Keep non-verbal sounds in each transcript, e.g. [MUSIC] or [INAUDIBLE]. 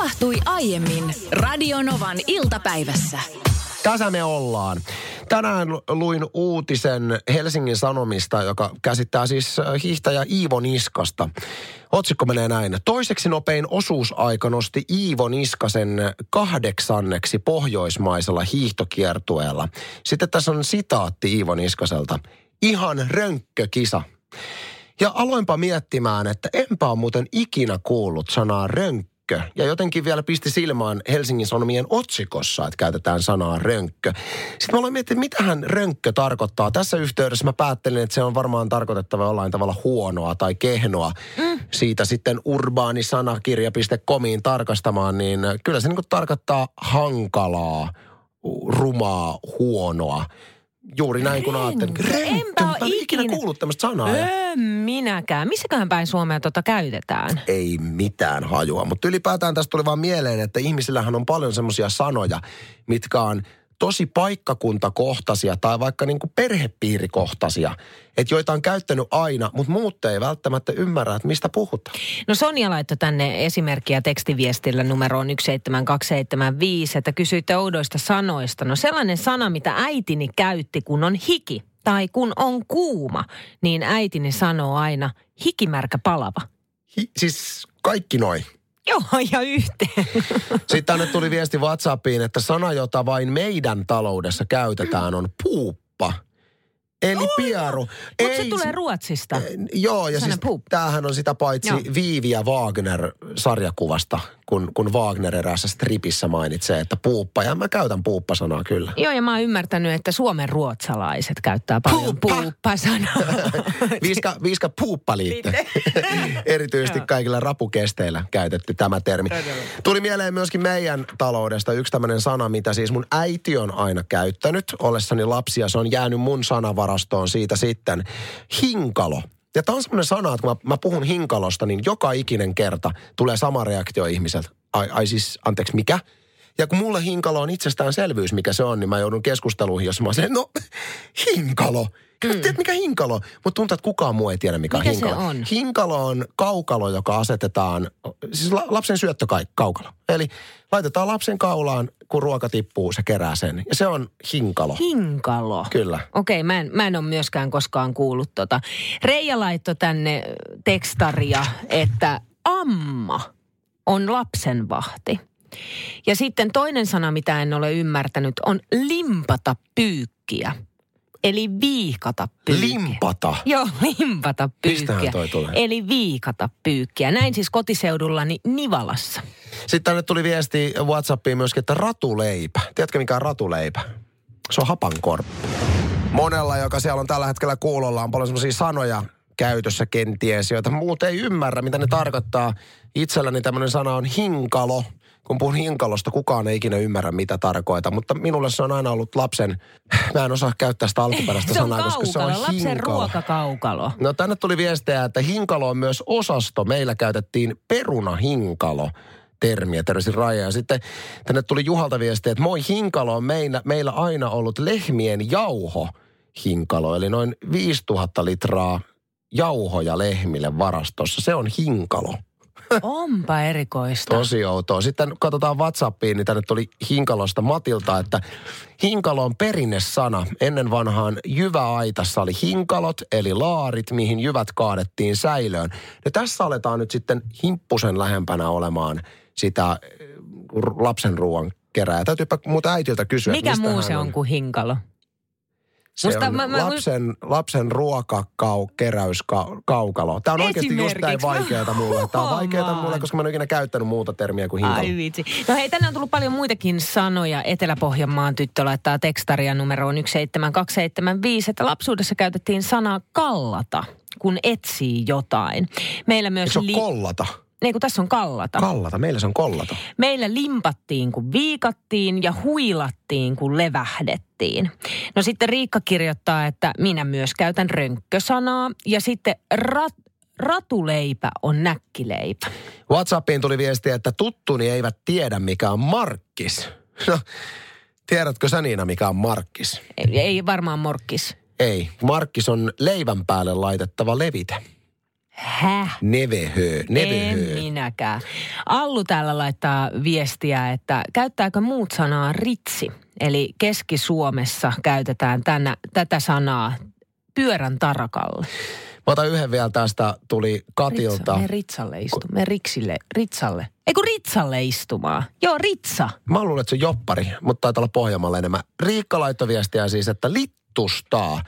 tapahtui aiemmin Radionovan iltapäivässä. Tässä me ollaan. Tänään luin uutisen Helsingin Sanomista, joka käsittää siis äh, hiihtäjä Iivo Niskasta. Otsikko menee näin. Toiseksi nopein osuusaika nosti Iivo Niskasen kahdeksanneksi pohjoismaisella hiihtokiertueella. Sitten tässä on sitaatti Iivo Niskaselta. Ihan rönkkökisa. Ja aloinpa miettimään, että enpä ole muuten ikinä kuullut sanaa rönkkö. Ja jotenkin vielä pisti silmään Helsingin Sanomien otsikossa, että käytetään sanaa rönkkö. Sitten mä aloin miettiä, mitähän rönkkö tarkoittaa. Tässä yhteydessä mä päättelin, että se on varmaan tarkoitettava jollain tavalla huonoa tai kehnoa. Mm. Siitä sitten urbaanisanakirja.comiin tarkastamaan, niin kyllä se niin tarkoittaa hankalaa, rumaa, huonoa juuri näin kun ajattelin. Enpä ole ikinä ikinä kuullut tämmöistä sanaa. Öö, minäkään. Missäköhän päin Suomea tota käytetään? Ei mitään hajua. Mutta ylipäätään tästä tuli vaan mieleen, että ihmisillähän on paljon semmoisia sanoja, mitkä on tosi paikkakuntakohtaisia tai vaikka niin kuin perhepiirikohtaisia, että joita on käyttänyt aina, mutta muut ei välttämättä ymmärrä, että mistä puhutaan. No Sonja laittoi tänne esimerkkiä tekstiviestillä numeroon 17275, että kysyitte oudoista sanoista. No sellainen sana, mitä äitini käytti, kun on hiki tai kun on kuuma, niin äitini sanoo aina hikimärkä palava. Hi, siis kaikki noin. Joo, [LAUGHS] ja yhteen. Sitten tänne tuli viesti WhatsAppiin, että sana, jota vain meidän taloudessa käytetään, on puuppa. Eli pieru. Mutta se tulee Ruotsista. Eh, Joo, ja Sana siis puuppa. tämähän on sitä paitsi Joo. Viivi ja Wagner sarjakuvasta, kun, kun Wagner eräässä stripissä mainitsee, että puuppa. Ja mä käytän puuppa-sanaa kyllä. Joo, ja mä oon ymmärtänyt, että suomen ruotsalaiset käyttää paljon Puuppa. puuppa-sanaa. [LAUGHS] Viiska, viiska puuppaliitto. Erityisesti Joo. kaikilla rapukesteillä käytetty tämä termi. Tuli mieleen myöskin meidän taloudesta yksi tämmöinen sana, mitä siis mun äiti on aina käyttänyt ollessani lapsia. Se on jäänyt mun sanavarastoon siitä sitten. Hinkalo. Ja tämä on semmoinen sana, että kun mä, mä puhun hinkalosta, niin joka ikinen kerta tulee sama reaktio ihmiseltä. Ai, ai siis, anteeksi, mikä? Ja kun mulle hinkalo on itsestäänselvyys, mikä se on, niin mä joudun keskusteluihin, jos mä silleen, no hinkalo. Mm. Tiedät, mikä hinkalo? Mutta tuntuu, että kukaan muu ei tiedä, mikä, Mikä on se hinkalo. on? Hinkalo on kaukalo, joka asetetaan, siis la- lapsen syöttökaukalo. Eli laitetaan lapsen kaulaan, kun ruoka tippuu, se kerää sen. Ja se on hinkalo. Hinkalo. Kyllä. Okei, mä en, mä en ole myöskään koskaan kuullut tota. Reija laittoi tänne tekstaria, että amma on lapsenvahti. Ja sitten toinen sana, mitä en ole ymmärtänyt, on limpata pyykkiä. Eli viikata pyykkiä. Limpata. Joo, [LAUGHS] limpata Mistähän pyykkiä. toi tulee? Eli viikata pyykkiä. Näin siis kotiseudullani Nivalassa. Sitten tänne tuli viesti Whatsappiin myöskin, että ratuleipä. Tiedätkö mikä on ratuleipä? Se on hapankorppu. Monella, joka siellä on tällä hetkellä kuulolla, on paljon semmoisia sanoja käytössä kenties, joita muut ei ymmärrä, mitä ne tarkoittaa. Itselläni tämmöinen sana on hinkalo. Kun puhun hinkalosta, kukaan ei ikinä ymmärrä, mitä tarkoita. Mutta minulle se on aina ollut lapsen... Mä en osaa käyttää sitä alkuperäistä [LAUGHS] sanaa, koska se on kaukalo, lapsen hinkalo. ruokakaukalo. No tänne tuli viestejä, että hinkalo on myös osasto. Meillä käytettiin perunahinkalo termiä, terveisin Raija. Ja sitten tänne tuli Juhalta viestiä, että moi hinkalo on meillä, meillä aina ollut lehmien jauho hinkalo. Eli noin 5000 litraa jauhoja lehmille varastossa. Se on hinkalo. Onpa erikoista. Tosi outoa. Sitten katsotaan WhatsAppiin, niin tänne tuli Hinkalosta Matilta, että hinkalo on perinnesana. Ennen vanhaan jyväaitassa oli hinkalot, eli laarit, mihin jyvät kaadettiin säilöön. Ja tässä aletaan nyt sitten himppusen lähempänä olemaan sitä eh, lapsen ruoan kerää. Täytyypä muuta äitiltä kysyä. Mikä muu se on kuin hinkalo? Se Musta on mä- mä- lapsen, lapsen ruokakau, keräyskaukalo. Tämä on oikeasti just näin vaikeaa mulle. Tämä on [LAUGHS] vaikeaa mulle, koska mä en ole ikinä käyttänyt muuta termiä kuin hinkalo. Ai vitsi. No hei, tänne on tullut paljon muitakin sanoja. Etelä-Pohjanmaan tyttö laittaa tekstaria numeroon 17275, että lapsuudessa käytettiin sanaa kallata, kun etsii jotain. Meillä myös... Eikö se ole kollata? Ei, kun tässä on kallata. Kallata, meillä se on kollata. Meillä limpattiin, kun viikattiin ja huilattiin, kun levähdettiin. No sitten Riikka kirjoittaa, että minä myös käytän rönkkösanaa. Ja sitten rat, ratuleipä on näkkileipä. WhatsAppiin tuli viesti, että tuttuni eivät tiedä, mikä on markkis. No, tiedätkö sä Niina, mikä on markkis? Ei, ei varmaan morkkis. Ei, markkis on leivän päälle laitettava levite. Häh? Nevehö. En Nevehö. minäkään. Allu täällä laittaa viestiä, että käyttääkö muut sanaa ritsi? Eli Keski-Suomessa käytetään tänä, tätä sanaa pyörän tarakalle. Mä otan yhden vielä tästä, tuli Katilta. Ritsa, me ritsalle istu, me riksille, ritsalle. Ei kun ritsalle istumaan. Joo, ritsa. Mä luulen, että se on joppari, mutta taitaa olla Pohjanmaalla enemmän. Riikka laittoi viestiä siis, että littustaa.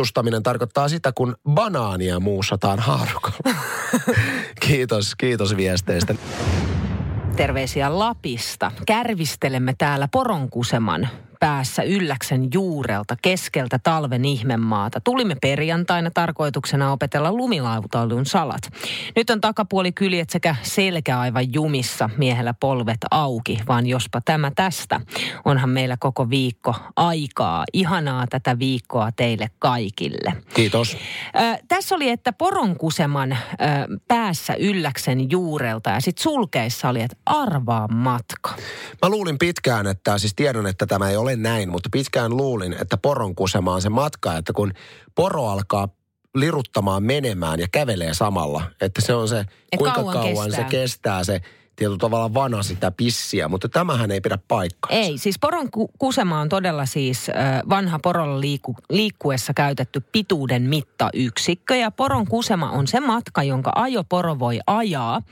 Littustaminen tarkoittaa sitä, kun banaania muussataan haarukalla. [LAUGHS] kiitos, kiitos viesteistä. Terveisiä Lapista. Kärvistelemme täällä Poronkuseman päässä Ylläksen juurelta keskeltä talven ihmemaata. Tulimme perjantaina tarkoituksena opetella lumilautailun salat. Nyt on takapuoli kyljet sekä selkä aivan jumissa, miehellä polvet auki, vaan jospa tämä tästä. Onhan meillä koko viikko aikaa. Ihanaa tätä viikkoa teille kaikille. Kiitos. Ö, tässä oli, että Poronkuseman ö, päässä Ylläksen juurelta ja sitten sulkeissa oli, että arvaa matka. Mä luulin pitkään, että siis tiedän, että tämä ei ole näin, mutta pitkään luulin, että poron kusema on se matka, että kun poro alkaa liruttamaan menemään ja kävelee samalla, että se on se, kuinka kauan kauan, kestää. se kestää se tietyllä tavalla vana sitä pissiä, mutta tämähän ei pidä paikkaa. Ei, siis poron ku- kusema on todella siis vanha porolla liiku, liikkuessa käytetty pituuden mittayksikkö. Ja poron kusema on se matka, jonka ajoporo voi ajaa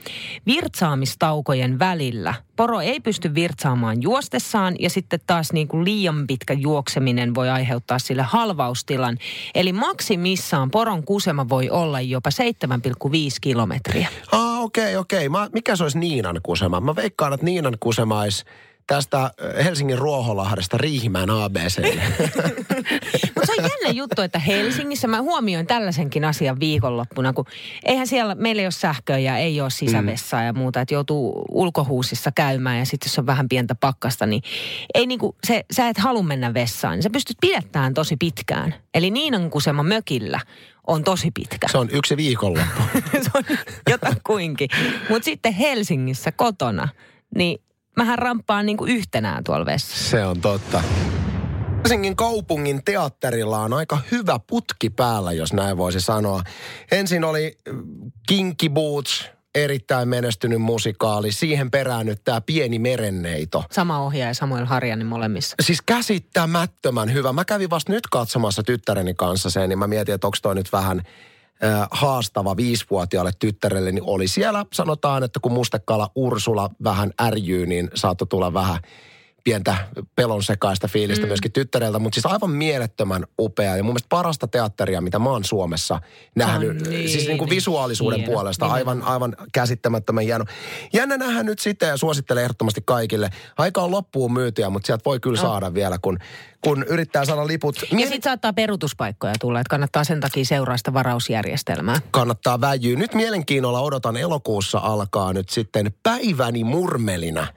virtsaamistaukojen välillä. Poro ei pysty virtsaamaan juostessaan ja sitten taas niin kuin liian pitkä juokseminen voi aiheuttaa sille halvaustilan. Eli maksimissaan poron kusema voi olla jopa 7,5 kilometriä. Ah, okei, okei. Mä- Mikä se olisi Niinan kusema? Mä veikkaan, että Niinan kusema olisi tästä äh, Helsingin Ruoholahdesta Riihimäen ABC. [LAUGHS] [LAUGHS] Mutta se on jännä juttu, että Helsingissä mä huomioin tällaisenkin asian viikonloppuna, kun eihän siellä, meillä ei ole sähköä ja ei ole sisävessaa ja muuta, että joutuu ulkohuusissa käymään ja sitten jos on vähän pientä pakkasta, niin ei niinku, se, sä et halua mennä vessaan, niin sä pystyt pidättämään tosi pitkään. Eli Niinan kusema mökillä on tosi pitkä. se on yksi viikonloppu. [LAUGHS] se on jotakuinkin. Mutta sitten Helsingissä kotona, niin mähän ramppaan niinku yhtenään tuolla vessassa. Se on totta. Helsingin kaupungin teatterilla on aika hyvä putki päällä, jos näin voisi sanoa. Ensin oli äh, Kinky Boots, erittäin menestynyt musikaali. Siihen perään nyt tämä pieni merenneito. Sama ohjaaja Samuel Harjannin molemmissa. Siis käsittämättömän hyvä. Mä kävin vasta nyt katsomassa tyttäreni kanssa sen, niin mä mietin, että onko toi nyt vähän äh, haastava viisivuotiaalle tyttärelle, niin oli siellä, sanotaan, että kun mustekala Ursula vähän ärjyy, niin saattoi tulla vähän pientä pelon sekaista fiilistä mm. myöskin tyttäreltä, mutta siis aivan mielettömän upea ja mun mielestä parasta teatteria, mitä mä oon Suomessa nähnyt. On niin, siis niin kuin visuaalisuuden hieno, puolesta nimenomaan. aivan, aivan käsittämättömän hieno. Jännä nähdä nyt sitten ja suosittelen ehdottomasti kaikille. Aika on loppuun myytyä, mutta sieltä voi kyllä saada vielä, kun, kun yrittää saada liput. Ja Mieti- sitten saattaa perutuspaikkoja tulla, että kannattaa sen takia seuraa sitä varausjärjestelmää. kannattaa väjyä. Nyt mielenkiinnolla odotan elokuussa alkaa nyt sitten Päiväni murmelina.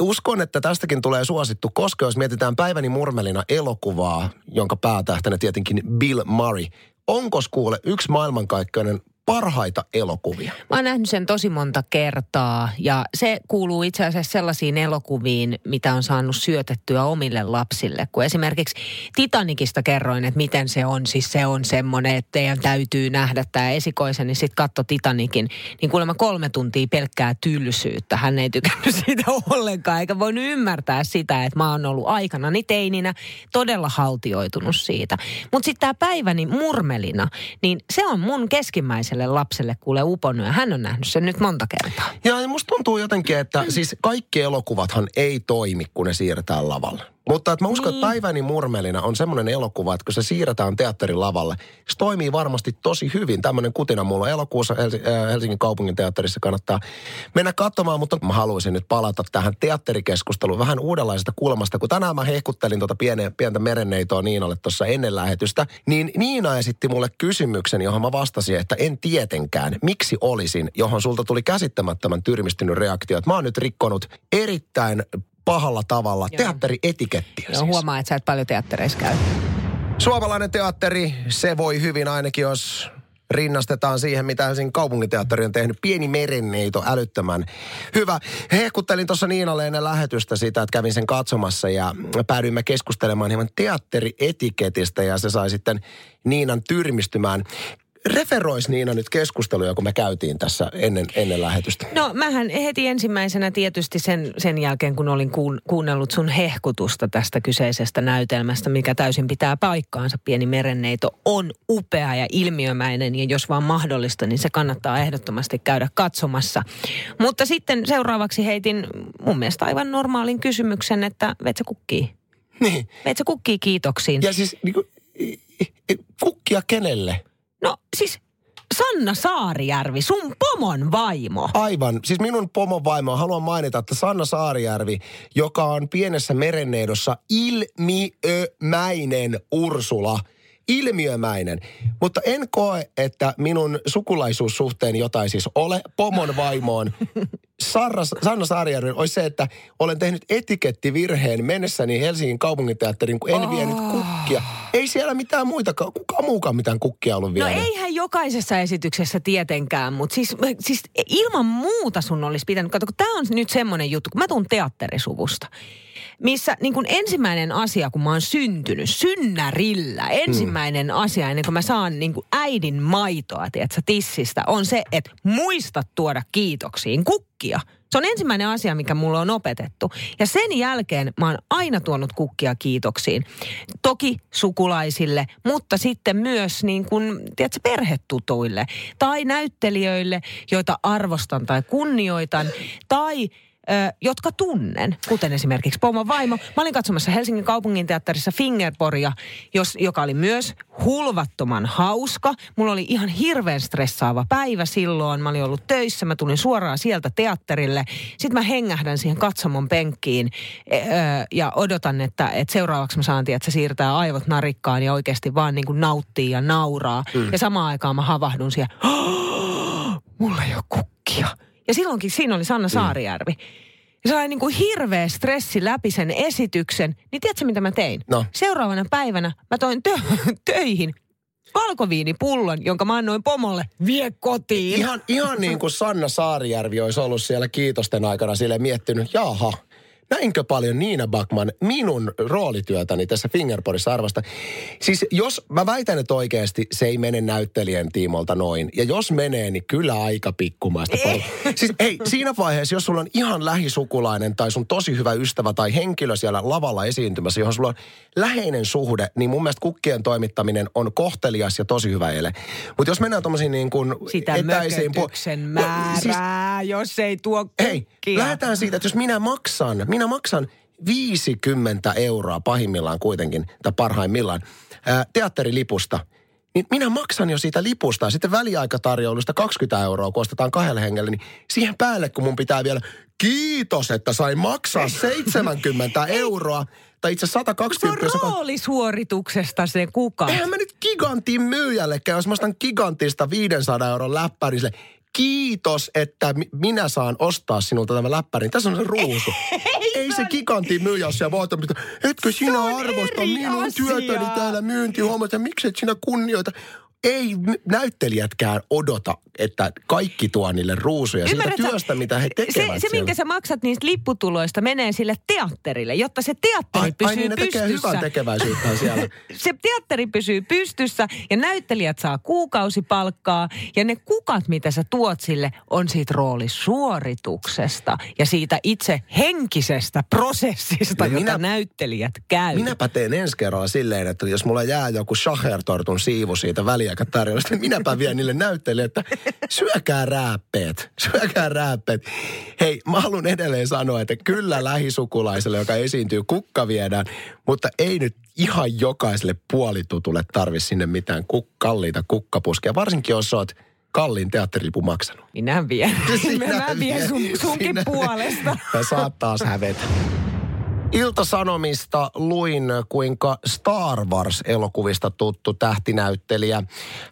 Uskon, että tästäkin tulee suosittu, koska jos mietitään Päiväni murmelina elokuvaa, jonka päätähtänä tietenkin Bill Murray, onko kuule yksi maailmankaikkeuden parhaita elokuvia? Mä oon nähnyt sen tosi monta kertaa ja se kuuluu itse asiassa sellaisiin elokuviin, mitä on saanut syötettyä omille lapsille. Kun esimerkiksi Titanikista kerroin, että miten se on. Siis se on semmoinen, että teidän täytyy nähdä tämä esikoisen, niin sitten katso Titanikin. Niin kuulemma kolme tuntia pelkkää tylsyyttä. Hän ei tykännyt [LAUGHS] siitä ollenkaan, eikä voinut ymmärtää sitä, että mä oon ollut aikanani teininä todella haltioitunut siitä. Mutta sitten tämä päiväni murmelina, niin se on mun keskimmäiselle lapselle kuule uponnut ja hän on nähnyt sen nyt monta kertaa. Ja musta tuntuu jotenkin, että siis kaikki elokuvathan ei toimi, kun ne siirretään lavalle. Mutta että mä uskon, Niin. että Päiväni murmelina on semmoinen elokuva, että kun se siirretään teatterin lavalle, se toimii varmasti tosi hyvin. Tämmöinen kutina mulla elokuussa äh, Helsingin kaupungin teatterissa kannattaa mennä katsomaan, mutta mä haluaisin nyt palata tähän teatterikeskusteluun vähän uudenlaisesta kulmasta. Kun tänään mä hehkuttelin tuota pientä, pientä merenneitoa Niinalle tuossa ennen lähetystä, niin Niina esitti mulle kysymyksen, johon mä vastasin, että en tietenkään, miksi olisin, johon sulta tuli käsittämättömän tyrmistynyt reaktio. Että mä oon nyt rikkonut erittäin pahalla tavalla Joo. teatterietikettiä Joo, siis. huomaa, että sä et paljon teattereissa käy. Suomalainen teatteri, se voi hyvin ainakin, jos rinnastetaan siihen, mitä Helsingin kaupunginteatteri on tehnyt. Pieni merenneito, älyttömän hyvä. Hehkuttelin tuossa Niinalle ennen lähetystä sitä, että kävin sen katsomassa ja päädyimme keskustelemaan hieman teatterietiketistä ja se sai sitten Niinan tyrmistymään. Referois Niina nyt keskusteluja, kun me käytiin tässä ennen, ennen lähetystä. No mähän heti ensimmäisenä tietysti sen, sen jälkeen, kun olin kuun, kuunnellut sun hehkutusta tästä kyseisestä näytelmästä, mikä täysin pitää paikkaansa. Pieni merenneito on upea ja ilmiömäinen ja jos vaan mahdollista, niin se kannattaa ehdottomasti käydä katsomassa. Mutta sitten seuraavaksi heitin mun mielestä aivan normaalin kysymyksen, että vetsä kukkii? Niin. Vetsä kukkii kiitoksiin? Ja siis niin kuin, kukkia kenelle? No siis Sanna Saarijärvi, sun pomon vaimo. Aivan. Siis minun pomon vaimo, haluan mainita, että Sanna Saarijärvi, joka on pienessä merenneidossa ilmiömäinen Ursula – ilmiömäinen. Mutta en koe, että minun sukulaisuussuhteen jotain siis ole pomon vaimoon. [LAUGHS] Sarra, Sanna Saarijärvi olisi se, että olen tehnyt etikettivirheen mennessäni Helsingin kaupunginteatterin, kun en oh. vienyt kukkia. Ei siellä mitään muita, kuka muukaan mitään kukkia ollut vielä. No eihän jokaisessa esityksessä tietenkään, mutta siis, siis ilman muuta sun olisi pitänyt, kato, kun tämä on nyt semmoinen juttu, kun mä tuun teatterisuvusta missä niin kuin ensimmäinen asia, kun mä oon syntynyt, synnärillä, ensimmäinen hmm. asia ennen kuin mä saan niin kuin äidin maitoa, tiedätkö, tissistä, on se, että muista tuoda kiitoksiin kukkia. Se on ensimmäinen asia, mikä mulla on opetettu. Ja sen jälkeen mä oon aina tuonut kukkia kiitoksiin. Toki sukulaisille, mutta sitten myös niin kuin, tiedätkö, perhetutuille tai näyttelijöille, joita arvostan tai kunnioitan. Tai jotka tunnen, kuten esimerkiksi Pomo Vaimo. Mä olin katsomassa Helsingin kaupungin teatterissa Fingerporia, jos, joka oli myös hulvattoman hauska. Mulla oli ihan hirveän stressaava päivä silloin. Mä olin ollut töissä, mä tulin suoraan sieltä teatterille. Sitten mä hengähdän siihen katsomon penkkiin ö, ja odotan, että, että seuraavaksi mä saan, että se siirtää aivot narikkaan ja oikeasti vaan niin kuin nauttii ja nauraa. Mm. Ja samaan aikaan mä havahdun siihen, mulla ei ole kukkia ja silloinkin siinä oli Sanna mm. Saarijärvi. Ja se oli niin kuin hirveä stressi läpi sen esityksen. Niin tiedätkö, mitä mä tein? No. Seuraavana päivänä mä toin tö- [LAUGHS] töihin valkoviinipullon, jonka mä annoin pomolle, vie kotiin. Ihan, ihan niin kuin Sanna Saarijärvi olisi ollut siellä kiitosten aikana sille miettinyt, jaha, näinkö paljon Niina Backman minun roolityötäni tässä Fingerporissa arvosta. Siis jos, mä väitän, että oikeasti se ei mene näyttelijän tiimolta noin. Ja jos menee, niin kyllä aika pikkumaista. siis ei, siinä vaiheessa, jos sulla on ihan lähisukulainen tai sun tosi hyvä ystävä tai henkilö siellä lavalla esiintymässä, johon sulla on läheinen suhde, niin mun mielestä kukkien toimittaminen on kohtelias ja tosi hyvä ele. Mutta jos mennään tuommoisiin niin kuin Sitä etäisiin... Sitä määrää, siis, jos ei tuo kukkia. Hei, lähdetään siitä, että jos minä maksan, minä maksan 50 euroa pahimmillaan kuitenkin, tai parhaimmillaan, ää, teatterilipusta, niin minä maksan jo siitä lipusta ja sitten väliaikatarjoulusta 20 euroa, kun ostetaan kahdelle hengelle, niin siihen päälle, kun mun pitää vielä, kiitos, että sain maksaa 70 euroa, tai itse 120. Se on roolisuorituksesta se kuka. Eihän mä nyt gigantin myyjällekään, jos mä ostan gigantista 500 euron läppäri, kiitos, että minä saan ostaa sinulta tämän läppärin. Tässä on se ruusu. Ei, se gigantin myyjä ole siellä että etkö sinä arvosta minun asia. työtäni täällä myyntihuomioita, miksi et sinä kunnioita ei näyttelijätkään odota, että kaikki tuo niille ruusuja siitä työstä, mitä he tekevät. Se, se minkä sä maksat niistä lipputuloista, menee sille teatterille, jotta se teatteri ai, pysyy ai, niin pystyssä. tekee hyvän tekeväisyyttä siellä. [LAUGHS] se teatteri pysyy pystyssä ja näyttelijät saa kuukausipalkkaa ja ne kukat, mitä sä tuot sille, on siitä roolisuorituksesta ja siitä itse henkisestä prosessista, no jota minä, näyttelijät käy. Minäpä teen ensi kerralla silleen, että jos mulla jää joku shahertortun siivu siitä väliä tarjolla. Sitten minäpä vien niille näyttelijille, että syökää rääppeet, syökää rääppeet. Hei, mä haluan edelleen sanoa, että kyllä lähisukulaiselle, joka esiintyy, kukka viedään, mutta ei nyt ihan jokaiselle puolitutulle tarvi sinne mitään kuk- kalliita kukkapuskeja, varsinkin jos oot kalliin teatterilipun maksanut. [LAUGHS] Minä vien. Sinä mä vien sun, sunkin sinä, puolesta. [LAUGHS] Ja saat taas hävetä. Iltasanomista luin, kuinka Star Wars-elokuvista tuttu tähtinäyttelijä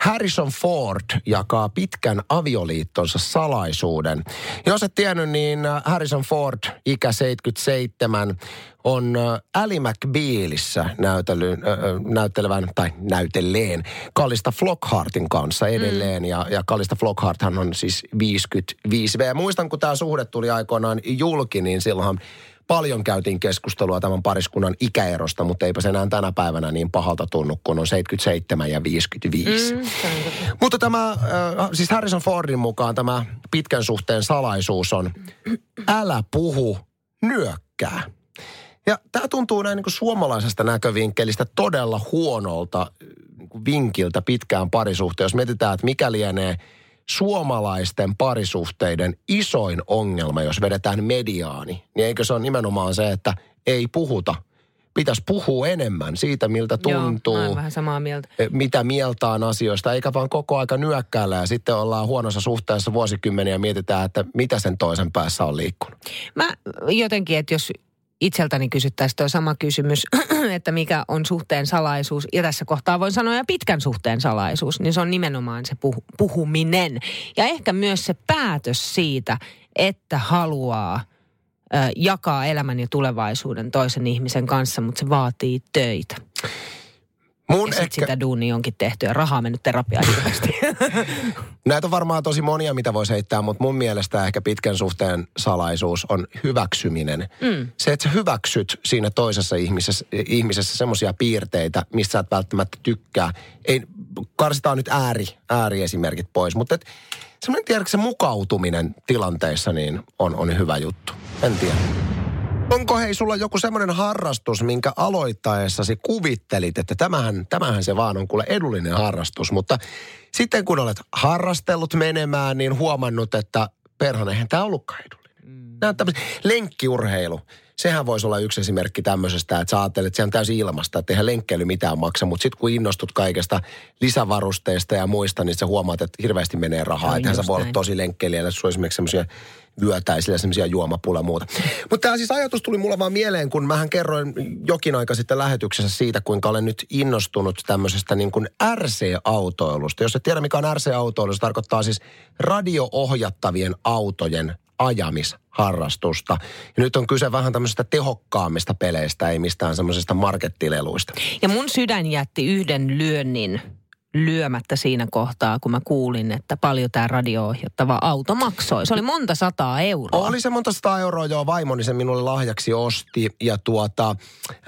Harrison Ford jakaa pitkän avioliittonsa salaisuuden. Jos et tiennyt, niin Harrison Ford, ikä 77, on Ali McBealissä näytely, näyttelevän, tai näytelleen Kallista Flockhartin kanssa edelleen. Mm. Ja, ja Kallista Flockharthan on siis 55V. Ja muistan, kun tämä suhde tuli aikoinaan julki, niin silloin paljon käytiin keskustelua tämän pariskunnan ikäerosta, mutta eipä se enää tänä päivänä niin pahalta tunnu, kun on 77 ja 55. Mm, mutta tämä, äh, siis Harrison Fordin mukaan tämä pitkän suhteen salaisuus on, älä puhu, nyökkää. Ja tämä tuntuu näin niin kuin suomalaisesta näkövinkkelistä todella huonolta niin kuin vinkiltä pitkään parisuhteen. Jos mietitään, että mikä lienee suomalaisten parisuhteiden isoin ongelma, jos vedetään mediaani, niin eikö se ole nimenomaan se, että ei puhuta – pitäisi puhua enemmän siitä, miltä tuntuu. Joo, vähän samaa mieltä. E, mitä mieltä on asioista, eikä vaan koko aika nyökkäällä ja sitten ollaan huonossa suhteessa vuosikymmeniä ja mietitään, että mitä sen toisen päässä on liikkunut. Mä jotenkin, että jos itseltäni kysyttäisiin tuo sama kysymys, [CLEARS THROAT] että mikä on suhteen salaisuus, ja tässä kohtaa voin sanoa ja pitkän suhteen salaisuus, niin se on nimenomaan se puh- puhuminen. Ja ehkä myös se päätös siitä, että haluaa ö, jakaa elämän ja tulevaisuuden toisen ihmisen kanssa, mutta se vaatii töitä. Mun ja sitten sitä duunia onkin tehty ja rahaa mennyt terapiaan hirveästi. [LAUGHS] Näitä on varmaan tosi monia, mitä voisi heittää, mutta mun mielestä ehkä pitkän suhteen salaisuus on hyväksyminen. Mm. Se, että sä hyväksyt siinä toisessa ihmisessä, ihmisessä semmoisia piirteitä, mistä sä et välttämättä tykkää. Ei, karsitaan nyt ääri, ääriesimerkit pois, mutta et, semmoinen tiedätkö, se mukautuminen tilanteessa niin on, on hyvä juttu. En tiedä. Onko hei sulla joku semmoinen harrastus, minkä aloittaessasi kuvittelit, että tämähän, tämähän se vaan on kuule edullinen harrastus, mutta sitten kun olet harrastellut menemään, niin huomannut, että perhana, eihän tämä ollutkaan edullinen. Mm. Nämä lenkkiurheilu. Sehän voisi olla yksi esimerkki tämmöisestä, että sä ajattelet, että se on täysin ilmasta, että eihän lenkkeily mitään maksa, mutta sitten kun innostut kaikesta lisävarusteista ja muista, niin sä huomaat, että hirveästi menee rahaa. Että sä voi olla tosi lenkkeilijä, jos sulla esimerkiksi semmoisia vyötäisillä semmoisia juomapulla ja muuta. Mutta tämä siis ajatus tuli mulla vaan mieleen, kun mähän kerroin jokin aika sitten lähetyksessä siitä, kuinka olen nyt innostunut tämmöisestä niin kuin RC-autoilusta. Jos et tiedä, mikä on RC-autoilu, se tarkoittaa siis radio-ohjattavien autojen ajamisharrastusta. Ja nyt on kyse vähän tämmöisestä tehokkaammista peleistä, ei mistään semmoisesta markettileluista. Ja mun sydän jätti yhden lyönnin lyömättä siinä kohtaa, kun mä kuulin, että paljon tämä radio-ohjattava auto maksoi. Se oli monta sataa euroa. Oli se monta sataa euroa, joo. Vaimoni sen minulle lahjaksi osti. Ja tuota,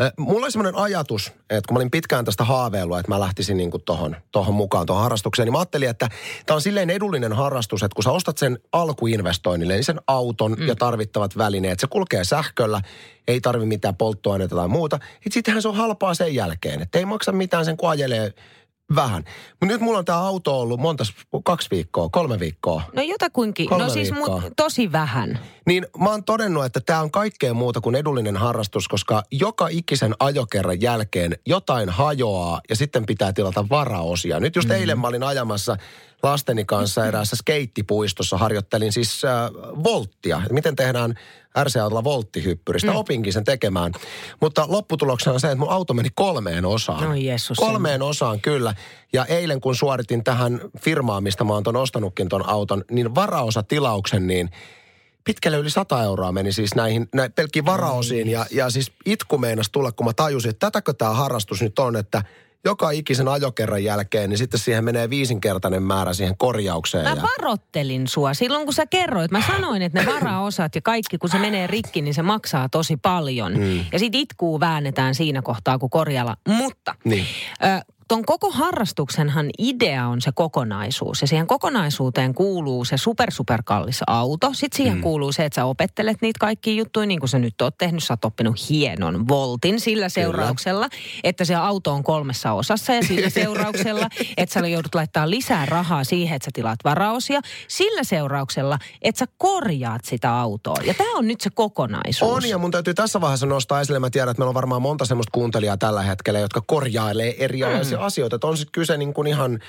äh, mulla oli semmoinen ajatus, että kun mä olin pitkään tästä haaveilua, että mä lähtisin niin tohon, tohon mukaan, tuohon harrastukseen, niin mä ajattelin, että tämä on silleen edullinen harrastus, että kun sä ostat sen alkuinvestoinnille, niin sen auton mm. ja tarvittavat välineet, se kulkee sähköllä, ei tarvi mitään polttoaineita tai muuta. Sittenhän se on halpaa sen jälkeen, että ei maksa mitään sen, kun ajelee vähän. Mutta nyt mulla on tämä auto ollut monta, kaksi viikkoa, kolme viikkoa. No jotakuinkin, kolme no siis mu- tosi vähän. Niin mä oon todennut, että tämä on kaikkea muuta kuin edullinen harrastus, koska joka ikisen ajokerran jälkeen jotain hajoaa ja sitten pitää tilata varaosia. Nyt just mm. eilen mä olin ajamassa lasteni kanssa eräässä skeittipuistossa, harjoittelin siis äh, volttia. Miten tehdään RC-autolla volttihyppyristä. Mm. Opinkin sen tekemään. Mutta lopputuloksena on se, että mun auto meni kolmeen osaan. No Jeesus. Kolmeen sen. osaan, kyllä. Ja eilen kun suoritin tähän firmaan, mistä mä oon ton ostanutkin ton auton, niin varaosatilauksen, niin pitkälle yli 100 euroa meni siis näihin, näihin pelkkiin varaosiin. Ja, ja siis itku meinas tulla, kun mä tajusin, että tätäkö tämä harrastus nyt on, että – joka ikisen ajokerran jälkeen, niin sitten siihen menee viisinkertainen määrä siihen korjaukseen. Mä ja... varottelin sua silloin, kun sä kerroit. Mä sanoin, että ne varaosat ja kaikki, kun se menee rikki, niin se maksaa tosi paljon. Mm. Ja sit itkuu väännetään siinä kohtaa, kun korjalla. Mutta niin. ö, ton koko harrastuksenhan idea on se kokonaisuus. Ja siihen kokonaisuuteen kuuluu se super super kallis auto. Sitten siihen mm. kuuluu se, että sä opettelet niitä kaikki juttuja, niin kuin sä nyt oot tehnyt. Sä oot oppinut hienon voltin sillä seurauksella, Kyllä. että se auto on kolmessa osassa. Ja sillä [LAUGHS] seurauksella, että sä joudut laittaa lisää rahaa siihen, että sä tilaat varaosia. Sillä seurauksella, että sä korjaat sitä autoa. Ja tämä on nyt se kokonaisuus. On, ja mun täytyy tässä vaiheessa nostaa esille. Mä tiedän, että meillä on varmaan monta semmoista kuuntelijaa tällä hetkellä, jotka korjailee erilaisia mm. Asioita. Että on sitten kyse niin kuin ihan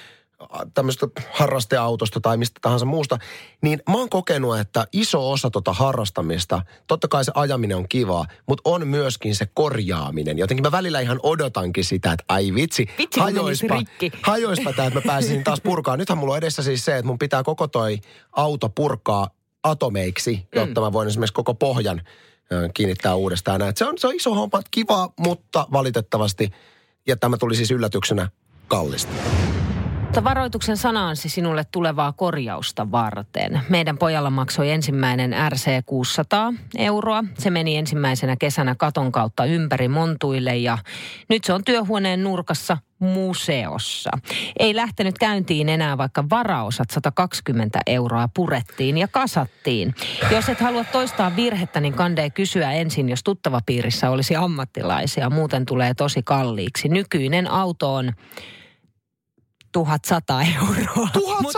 tämmöistä harrasteautosta tai mistä tahansa muusta, niin mä oon kokenut, että iso osa tota harrastamista, totta kai se ajaminen on kivaa, mutta on myöskin se korjaaminen. Jotenkin mä välillä ihan odotankin sitä, että ai vitsi, vitsi hajoispa, [LAUGHS] hajoispa tämä, että mä pääsisin taas purkaa. Nythän mulla on edessä siis se, että mun pitää koko toi auto purkaa atomeiksi, jotta mm. mä voin esimerkiksi koko pohjan kiinnittää uudestaan. Se on, se on iso homma, kiva, mutta valitettavasti – ja tämä tuli siis yllätyksenä kallista. Varoituksen sanaansi sinulle tulevaa korjausta varten. Meidän pojalla maksoi ensimmäinen RC 600 euroa. Se meni ensimmäisenä kesänä katon kautta ympäri montuille ja nyt se on työhuoneen nurkassa museossa. Ei lähtenyt käyntiin enää, vaikka varaosat 120 euroa purettiin ja kasattiin. Jos et halua toistaa virhettä, niin kandee kysyä ensin, jos tuttava piirissä olisi ammattilaisia. Muuten tulee tosi kalliiksi. Nykyinen auto on 1100 euroa. 1100 euroa! Mut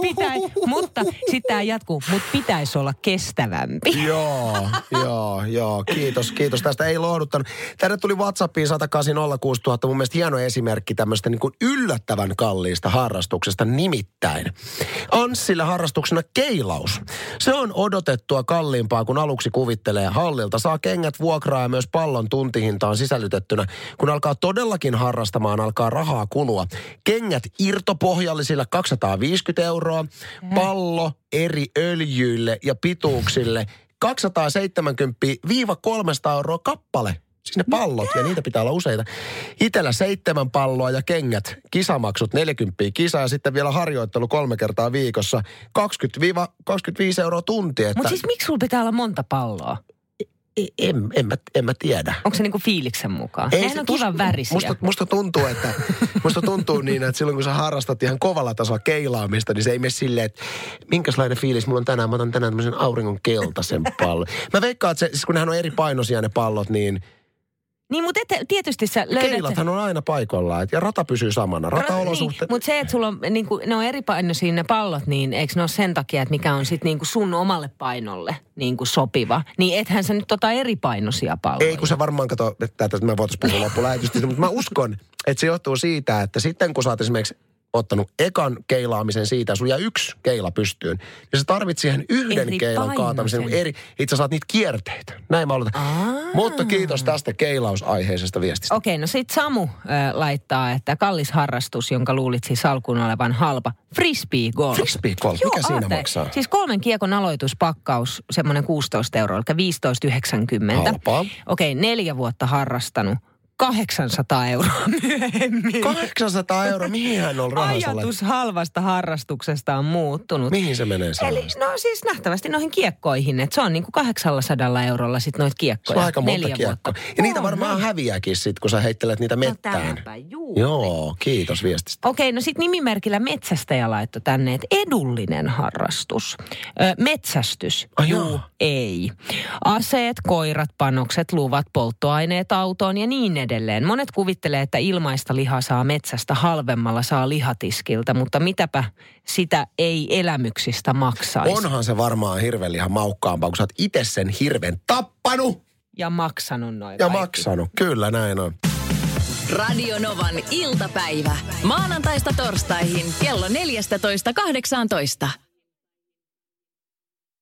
pitää, mutta sitten jatkuu, mutta pitäisi olla kestävämpi. [LAUGHS] Joo, joo, joo. Kiitos, kiitos. Tästä ei lohduttanut. Tänne tuli WhatsAppiin 108 000. Mun mielestä hieno esimerkki tämmöistä niin kuin yllättävän kalliista harrastuksesta. Nimittäin Anssille harrastuksena keilaus. Se on odotettua kalliimpaa, kun aluksi kuvittelee hallilta. Saa kengät vuokraa ja myös pallon tuntihintaan sisällytettynä. Kun alkaa todellakin harrastamaan, alkaa rahaa kulua. Kengät irtopohjallisilla 250 euroa. Pallo eri öljyille ja pituuksille 270-300 euroa kappale. Siis ne pallot, ja niitä pitää olla useita. Itellä seitsemän palloa ja kengät, kisamaksut 40 kisa ja sitten vielä harjoittelu kolme kertaa viikossa 20-25 euroa tunti. Että Mutta siis miksi sulla pitää olla monta palloa? En, en, mä, en mä tiedä. Onko se niinku fiiliksen mukaan? Ei Nehän se- on kivan värisiä. Musta, musta, tuntuu, että, [LAUGHS] musta tuntuu niin, että silloin kun sä harrastat ihan kovalla tasolla keilaamista, niin se ei mene silleen, että minkälainen fiilis mulla on tänään. Mä otan tänään tämmöisen auringon keltaisen pallon. Mä veikkaan, että se, siis kun nehän on eri painoisia ne pallot, niin Niin, mutta et, tietysti sä löydät... keilathan on aina paikoillaan. et- Ja rata pysyy samana. Rataolosuhteet. Niin, mutta se, että sulla on, niin kuin, ne on eri painoisia ne pallot, niin eikö ne ole sen takia, että mikä on sitten niin kuin sun omalle painolle niin kuin sopiva? Niin ethän sä nyt ota eri painoisia palloja. Ei, kun se varmaan kato, että tätä me voitaisiin puhua loppulähetystä, mutta mä uskon, että se johtuu siitä, että sitten kun sä oot esimerkiksi ottanut ekan keilaamisen siitä, ja sulla jää yksi keila pystyyn, niin sä tarvit siihen yhden Eri keilan painoisen. kaatamisen, eri, itse saat niitä kierteitä. Näin mä aloitan. Aa. Mutta kiitos tästä keilausaiheisesta viestistä. Okei, no sit Samu äh, laittaa, että kallis harrastus, jonka luulit siis alkuun olevan halpa. Frisbee golf. Frisbee golf, mikä siinä aate. maksaa? Siis kolmen kiekon aloituspakkaus, semmoinen 16 euroa, eli 15,90. Halpaa. Okei, neljä vuotta harrastanut. 800 euroa [LAUGHS] myöhemmin. 800 euroa, mihin hän on laittanut? Ajatus halvasta harrastuksesta on muuttunut. Mihin se menee Eli sellaista? no siis nähtävästi noihin kiekkoihin, että se on niinku 800 eurolla sit noita Se kiekkoja. on aika monta kiekkoa. Ja niitä varmaan on. häviääkin sit, kun sä heittelet niitä No mettään. tämäpä juuri. Joo, kiitos viestistä. Okei, no sitten nimimerkillä metsästäjä laittoi tänne, että edullinen harrastus. Ö, metsästys. Ai Juu, joo. ei. Aseet, koirat, panokset, luvat, polttoaineet autoon ja niin edelleen. Monet kuvittelee, että ilmaista lihaa saa metsästä halvemmalla saa lihatiskiltä, mutta mitäpä sitä ei elämyksistä maksaisi. Onhan se varmaan hirveän ihan maukkaampaa, kun sä oot itse sen hirven tappanut Ja maksanut noin ja kaikki. maksanut. Kyllä näin on. Radio Novan iltapäivä. Maanantaista torstaihin kello 14.18.